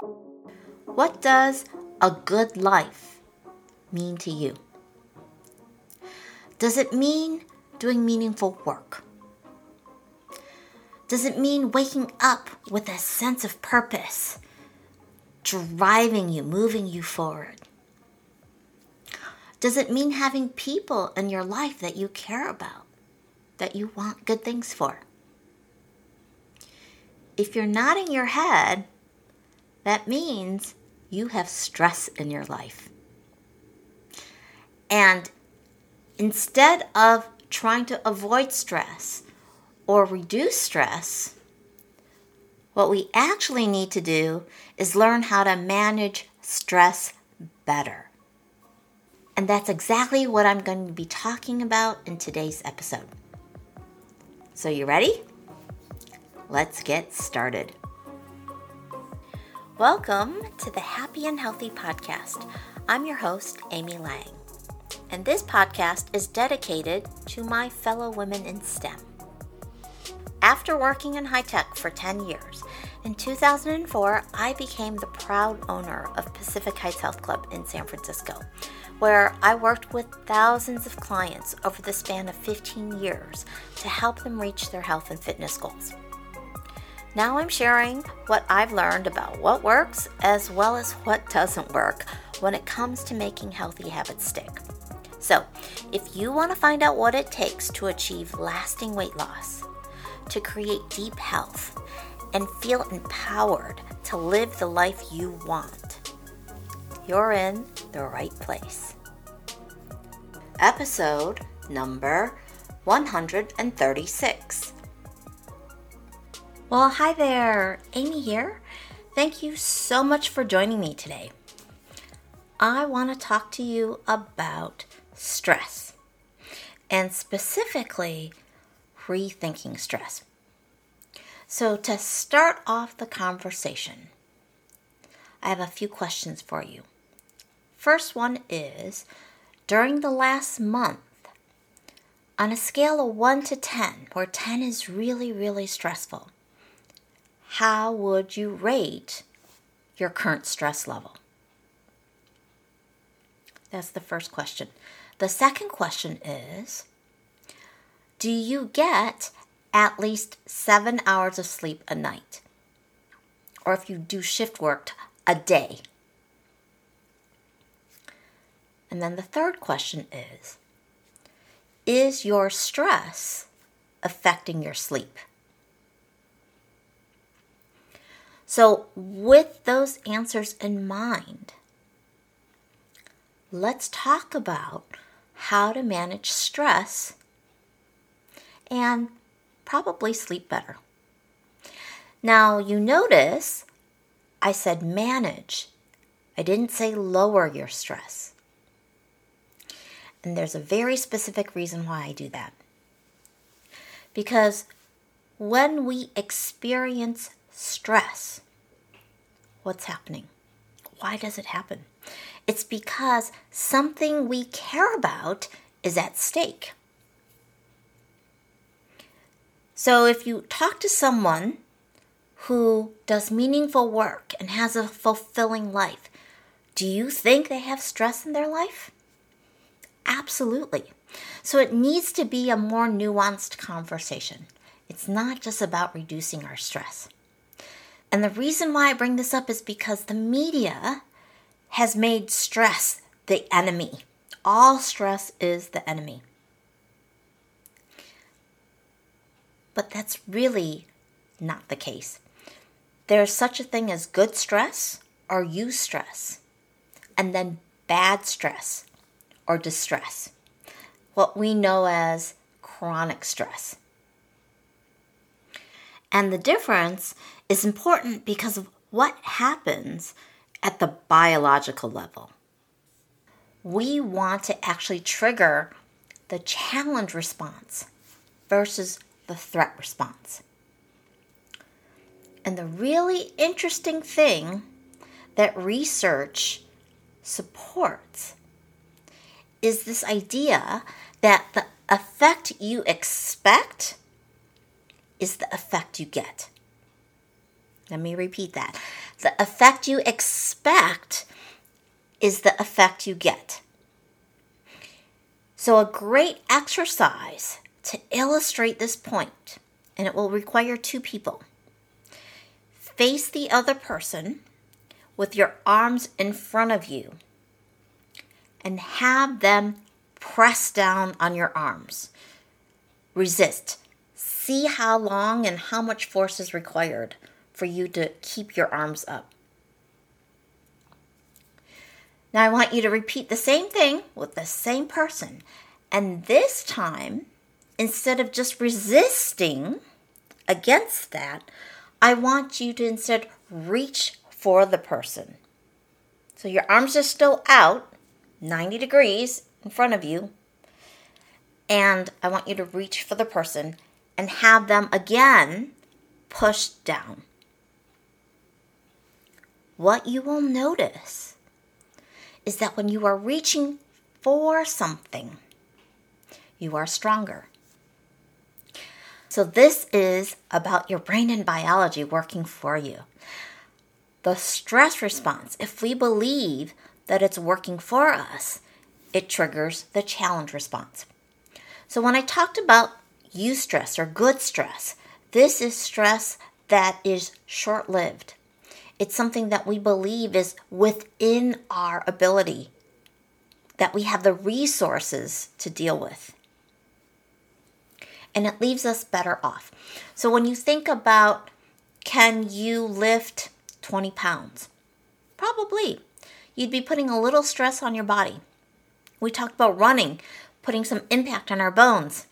What does a good life mean to you? Does it mean doing meaningful work? Does it mean waking up with a sense of purpose, driving you, moving you forward? Does it mean having people in your life that you care about, that you want good things for? If you're nodding your head, that means you have stress in your life. And instead of trying to avoid stress or reduce stress, what we actually need to do is learn how to manage stress better. And that's exactly what I'm going to be talking about in today's episode. So, you ready? Let's get started. Welcome to the Happy and Healthy Podcast. I'm your host, Amy Lang, and this podcast is dedicated to my fellow women in STEM. After working in high tech for 10 years, in 2004, I became the proud owner of Pacific Heights Health Club in San Francisco, where I worked with thousands of clients over the span of 15 years to help them reach their health and fitness goals. Now I'm sharing what I've learned about what works as well as what doesn't work when it comes to making healthy habits stick. So, if you want to find out what it takes to achieve lasting weight loss, to create deep health, and feel empowered to live the life you want, you're in the right place. Episode number 136 well, hi there, Amy here. Thank you so much for joining me today. I want to talk to you about stress and specifically rethinking stress. So, to start off the conversation, I have a few questions for you. First one is during the last month, on a scale of 1 to 10, where 10 is really, really stressful, how would you rate your current stress level? That's the first question. The second question is Do you get at least seven hours of sleep a night? Or if you do shift work, a day? And then the third question is Is your stress affecting your sleep? So, with those answers in mind, let's talk about how to manage stress and probably sleep better. Now, you notice I said manage, I didn't say lower your stress. And there's a very specific reason why I do that. Because when we experience stress. What's happening? Why does it happen? It's because something we care about is at stake. So if you talk to someone who does meaningful work and has a fulfilling life, do you think they have stress in their life? Absolutely. So it needs to be a more nuanced conversation. It's not just about reducing our stress. And the reason why I bring this up is because the media has made stress the enemy. All stress is the enemy. But that's really not the case. There's such a thing as good stress or eustress, and then bad stress or distress, what we know as chronic stress. And the difference is important because of what happens at the biological level. We want to actually trigger the challenge response versus the threat response. And the really interesting thing that research supports is this idea that the effect you expect is the effect you get. Let me repeat that. The effect you expect is the effect you get. So, a great exercise to illustrate this point, and it will require two people. Face the other person with your arms in front of you and have them press down on your arms. Resist. See how long and how much force is required for you to keep your arms up. Now, I want you to repeat the same thing with the same person. And this time, instead of just resisting against that, I want you to instead reach for the person. So your arms are still out, 90 degrees in front of you. And I want you to reach for the person and have them again pushed down. What you will notice is that when you are reaching for something, you are stronger. So, this is about your brain and biology working for you. The stress response, if we believe that it's working for us, it triggers the challenge response. So, when I talked about eustress or good stress, this is stress that is short lived. It's something that we believe is within our ability, that we have the resources to deal with. And it leaves us better off. So when you think about can you lift 20 pounds? Probably. You'd be putting a little stress on your body. We talked about running, putting some impact on our bones.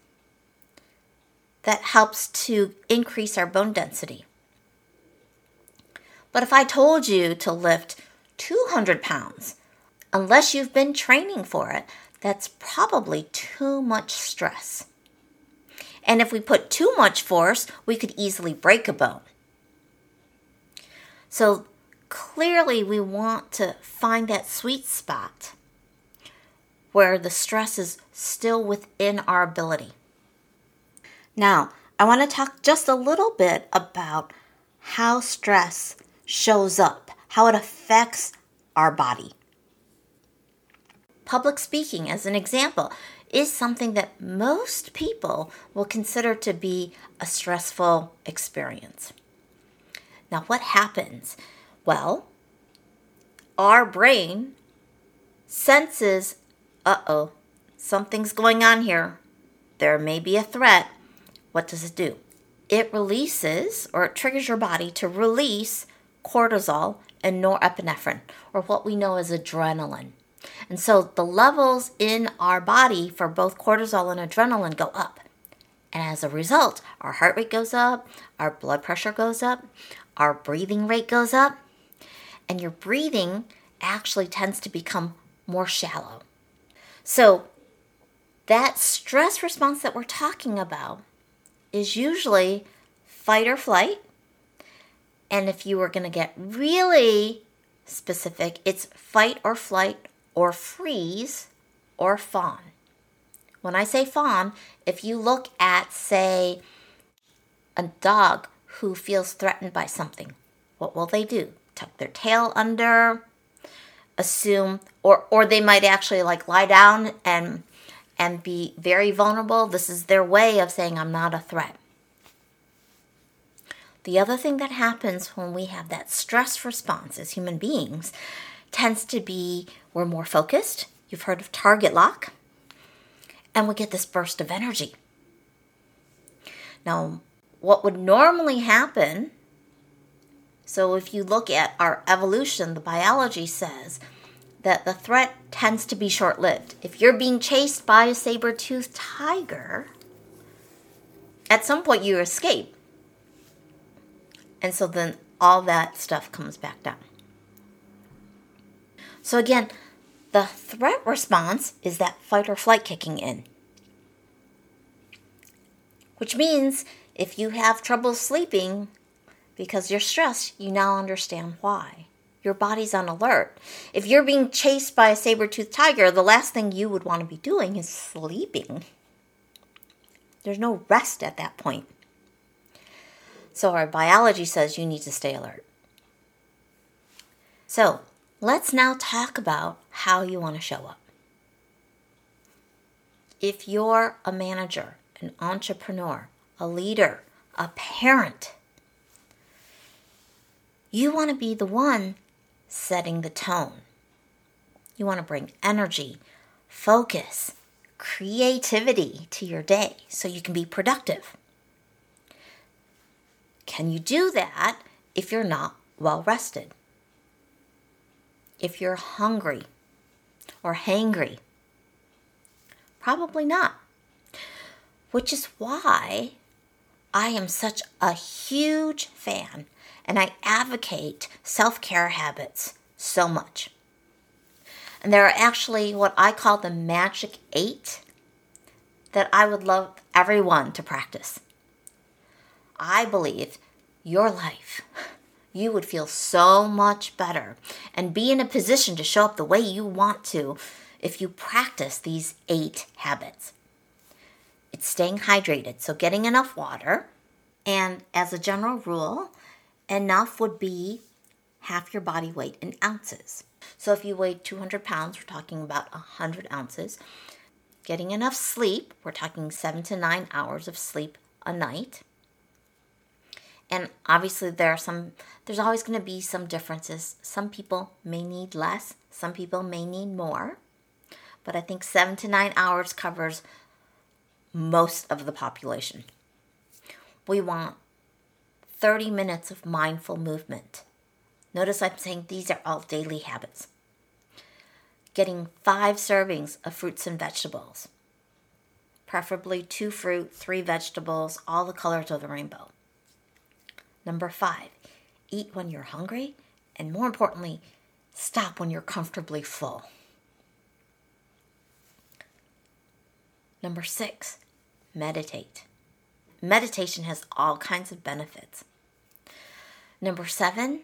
That helps to increase our bone density. But if I told you to lift 200 pounds, unless you've been training for it, that's probably too much stress. And if we put too much force, we could easily break a bone. So clearly, we want to find that sweet spot where the stress is still within our ability. Now, I want to talk just a little bit about how stress shows up, how it affects our body. Public speaking, as an example, is something that most people will consider to be a stressful experience. Now, what happens? Well, our brain senses, uh oh, something's going on here. There may be a threat. What does it do? It releases or it triggers your body to release cortisol, and norepinephrine, or what we know as adrenaline. And so the levels in our body for both cortisol and adrenaline go up. And as a result, our heart rate goes up, our blood pressure goes up, our breathing rate goes up, and your breathing actually tends to become more shallow. So, that stress response that we're talking about is usually fight or flight and if you were going to get really specific, it's fight or flight or freeze or fawn. When I say fawn, if you look at, say, a dog who feels threatened by something, what will they do? Tuck their tail under, assume, or, or they might actually like lie down and and be very vulnerable. This is their way of saying, I'm not a threat. The other thing that happens when we have that stress response as human beings tends to be we're more focused. You've heard of target lock. And we get this burst of energy. Now, what would normally happen, so if you look at our evolution, the biology says that the threat tends to be short lived. If you're being chased by a saber toothed tiger, at some point you escape and so then all that stuff comes back down. So again, the threat response is that fight or flight kicking in. Which means if you have trouble sleeping because you're stressed, you now understand why. Your body's on alert. If you're being chased by a saber toothed tiger, the last thing you would want to be doing is sleeping. There's no rest at that point. So our biology says you need to stay alert. So let's now talk about how you want to show up. If you're a manager, an entrepreneur, a leader, a parent, you want to be the one setting the tone. You want to bring energy, focus, creativity to your day so you can be productive. Can you do that if you're not well rested? If you're hungry or hangry? Probably not. Which is why I am such a huge fan and I advocate self care habits so much. And there are actually what I call the magic eight that I would love everyone to practice. I believe your life, you would feel so much better and be in a position to show up the way you want to if you practice these eight habits. It's staying hydrated, so getting enough water. And as a general rule, enough would be half your body weight in ounces. So if you weigh 200 pounds, we're talking about 100 ounces. Getting enough sleep, we're talking seven to nine hours of sleep a night. And obviously, there are some, there's always going to be some differences. Some people may need less, some people may need more. But I think seven to nine hours covers most of the population. We want 30 minutes of mindful movement. Notice I'm saying these are all daily habits. Getting five servings of fruits and vegetables, preferably two fruit, three vegetables, all the colors of the rainbow. Number five, eat when you're hungry, and more importantly, stop when you're comfortably full. Number six, meditate. Meditation has all kinds of benefits. Number seven,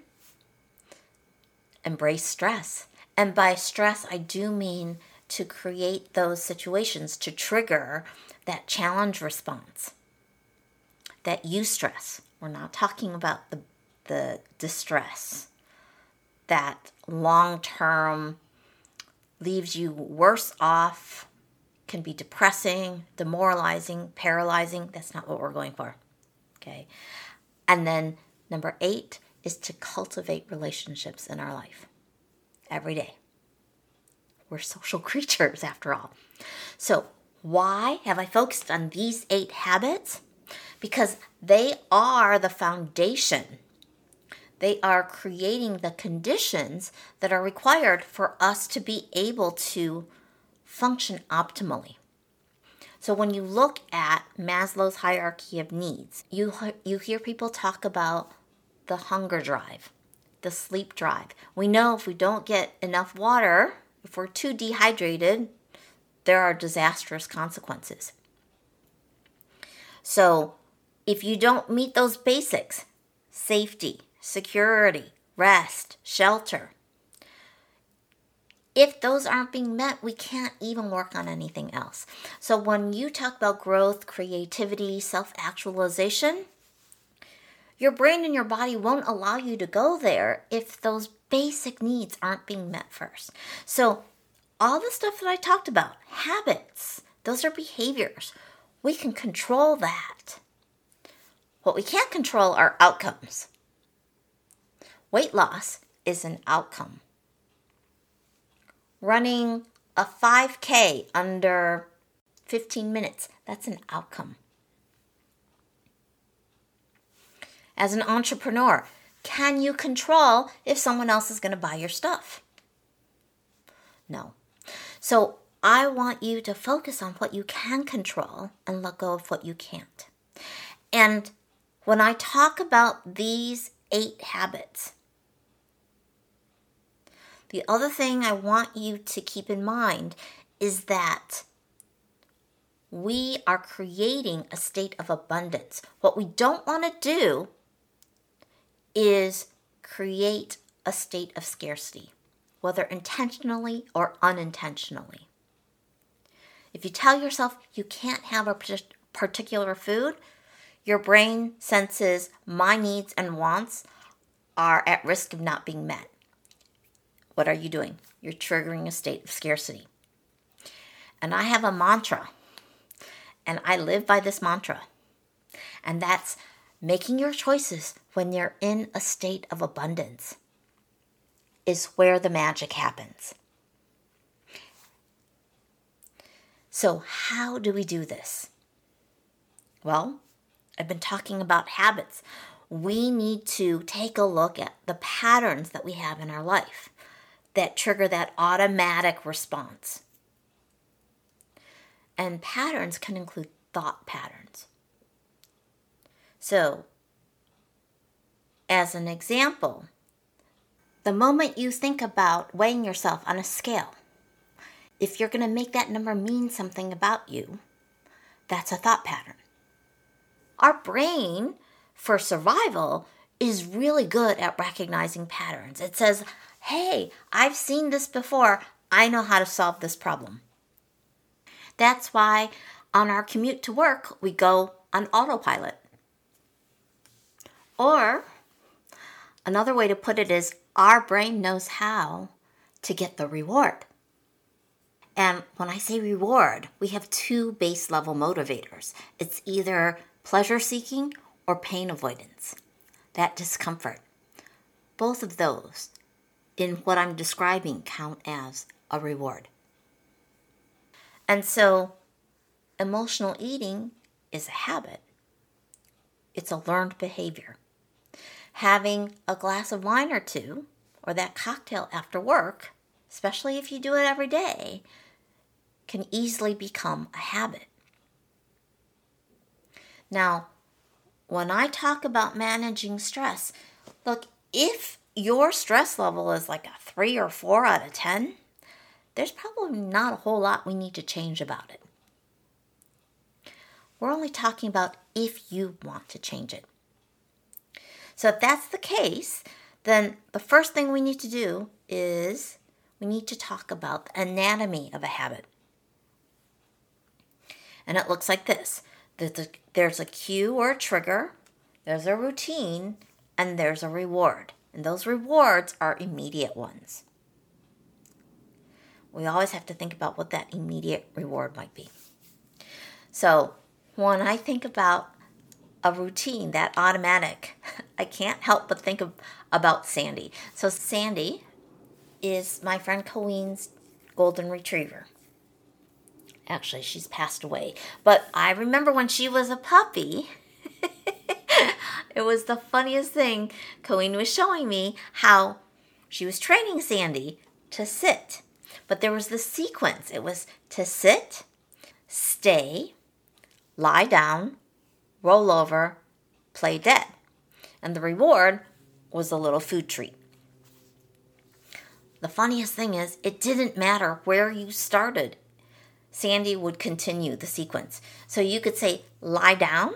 embrace stress. And by stress, I do mean to create those situations to trigger that challenge response, that eustress. We're not talking about the, the distress that long term leaves you worse off, can be depressing, demoralizing, paralyzing. That's not what we're going for. Okay. And then number eight is to cultivate relationships in our life every day. We're social creatures after all. So, why have I focused on these eight habits? because they are the foundation. They are creating the conditions that are required for us to be able to function optimally. So when you look at Maslow's hierarchy of needs, you you hear people talk about the hunger drive, the sleep drive. We know if we don't get enough water, if we're too dehydrated, there are disastrous consequences. So if you don't meet those basics safety, security, rest, shelter if those aren't being met, we can't even work on anything else. So, when you talk about growth, creativity, self actualization, your brain and your body won't allow you to go there if those basic needs aren't being met first. So, all the stuff that I talked about, habits, those are behaviors. We can control that. What we can't control are outcomes. Weight loss is an outcome. Running a 5K under 15 minutes, that's an outcome. As an entrepreneur, can you control if someone else is going to buy your stuff? No. So I want you to focus on what you can control and let go of what you can't. And when I talk about these eight habits, the other thing I want you to keep in mind is that we are creating a state of abundance. What we don't want to do is create a state of scarcity, whether intentionally or unintentionally. If you tell yourself you can't have a particular food, your brain senses my needs and wants are at risk of not being met. What are you doing? You're triggering a state of scarcity. And I have a mantra, and I live by this mantra. And that's making your choices when you're in a state of abundance is where the magic happens. So, how do we do this? Well, I've been talking about habits. We need to take a look at the patterns that we have in our life that trigger that automatic response. And patterns can include thought patterns. So, as an example, the moment you think about weighing yourself on a scale, if you're going to make that number mean something about you, that's a thought pattern. Our brain, for survival, is really good at recognizing patterns. It says, hey, I've seen this before. I know how to solve this problem. That's why on our commute to work, we go on autopilot. Or another way to put it is our brain knows how to get the reward. And when I say reward, we have two base level motivators it's either pleasure seeking or pain avoidance, that discomfort. Both of those, in what I'm describing, count as a reward. And so, emotional eating is a habit, it's a learned behavior. Having a glass of wine or two, or that cocktail after work, especially if you do it every day, can easily become a habit. Now, when I talk about managing stress, look, if your stress level is like a three or four out of 10, there's probably not a whole lot we need to change about it. We're only talking about if you want to change it. So, if that's the case, then the first thing we need to do is we need to talk about the anatomy of a habit. And it looks like this there's a, there's a cue or a trigger, there's a routine, and there's a reward. And those rewards are immediate ones. We always have to think about what that immediate reward might be. So, when I think about a routine, that automatic, I can't help but think of, about Sandy. So, Sandy is my friend Colleen's golden retriever. Actually, she's passed away. But I remember when she was a puppy, it was the funniest thing. Colleen was showing me how she was training Sandy to sit. But there was the sequence it was to sit, stay, lie down, roll over, play dead. And the reward was a little food treat. The funniest thing is, it didn't matter where you started. Sandy would continue the sequence. So you could say, lie down,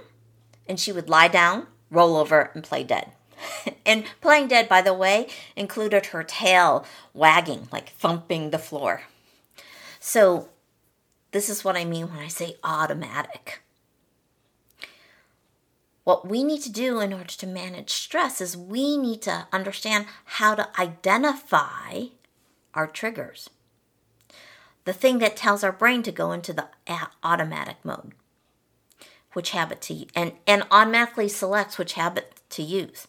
and she would lie down, roll over, and play dead. and playing dead, by the way, included her tail wagging, like thumping the floor. So this is what I mean when I say automatic. What we need to do in order to manage stress is we need to understand how to identify our triggers the thing that tells our brain to go into the automatic mode, which habit to and and automatically selects which habit to use.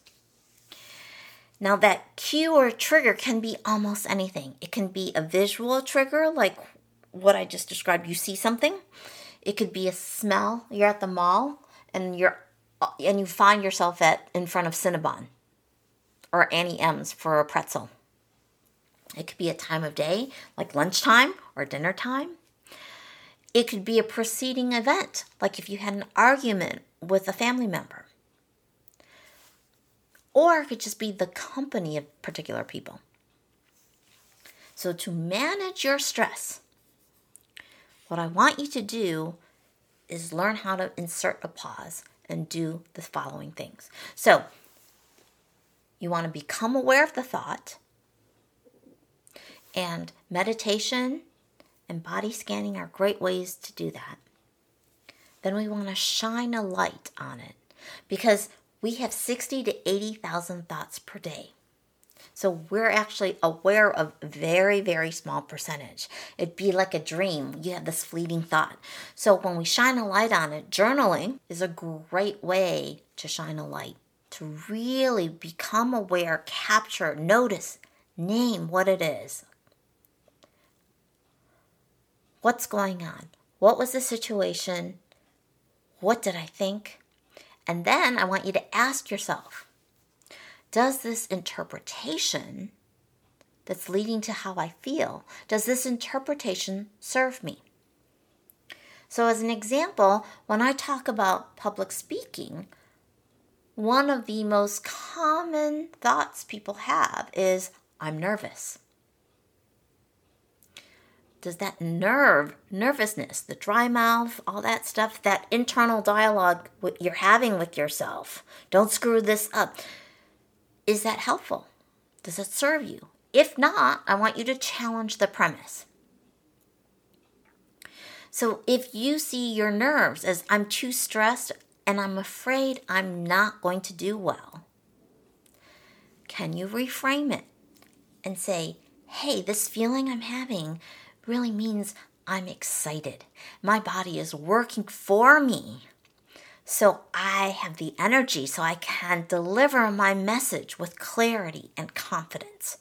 Now that cue or trigger can be almost anything. It can be a visual trigger like what I just described. You see something. It could be a smell. You're at the mall and you're Uh, and you find yourself at in front of Cinnabon or Auntie Anne's for a pretzel. It could be a time of day, like lunchtime or dinner time. It could be a preceding event, like if you had an argument with a family member. Or it could just be the company of particular people. So, to manage your stress, what I want you to do is learn how to insert a pause and do the following things. So, you want to become aware of the thought and meditation and body scanning are great ways to do that. Then we want to shine a light on it because we have 60 to 80,000 thoughts per day. So we're actually aware of very, very small percentage. It'd be like a dream. You have this fleeting thought. So when we shine a light on it, journaling is a great way to shine a light, to really become aware, capture, notice, name what it is. What's going on? What was the situation? What did I think? And then I want you to ask yourself does this interpretation that's leading to how I feel, does this interpretation serve me? So, as an example, when I talk about public speaking, one of the most common thoughts people have is, I'm nervous. Does that nerve, nervousness, the dry mouth, all that stuff, that internal dialogue you're having with yourself, don't screw this up, is that helpful? Does it serve you? If not, I want you to challenge the premise. So if you see your nerves as I'm too stressed and I'm afraid I'm not going to do well, can you reframe it and say, hey, this feeling I'm having really means I'm excited. My body is working for me so I have the energy so I can deliver my message with clarity and confidence.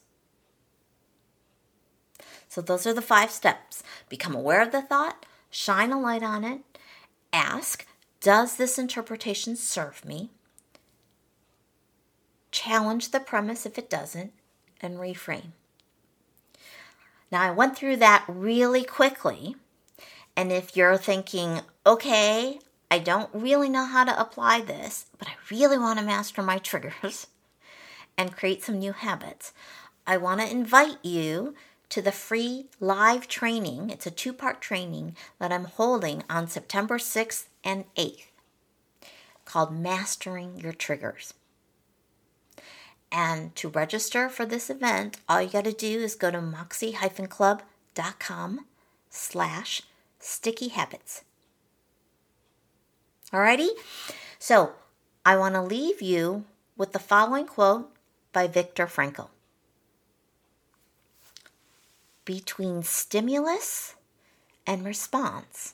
So, those are the five steps become aware of the thought, shine a light on it, ask, Does this interpretation serve me? Challenge the premise if it doesn't, and reframe. Now, I went through that really quickly. And if you're thinking, okay, I don't really know how to apply this, but I really want to master my triggers and create some new habits. I want to invite you to the free live training. It's a two part training that I'm holding on September 6th and 8th called Mastering Your Triggers. And to register for this event, all you got to do is go to moxie-club.com slash sticky habits. Alrighty? So I want to leave you with the following quote by Viktor Frankl Between stimulus and response,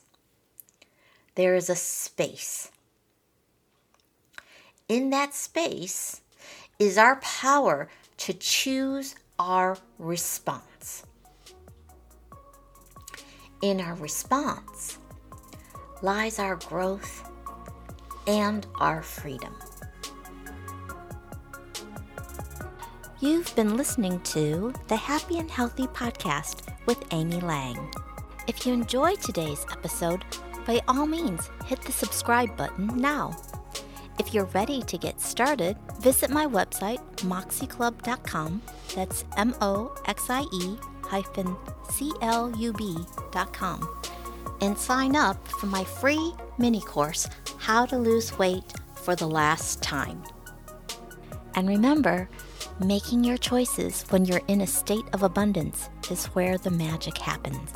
there is a space. In that space is our power to choose our response. In our response lies our growth and our freedom. You've been listening to the Happy and Healthy podcast with Amy Lang. If you enjoyed today's episode, by all means, hit the subscribe button now. If you're ready to get started, visit my website, moxieclub.com. That's M O X I E hyphen C L U B.com. And sign up for my free mini course how to lose weight for the last time. And remember, making your choices when you're in a state of abundance is where the magic happens.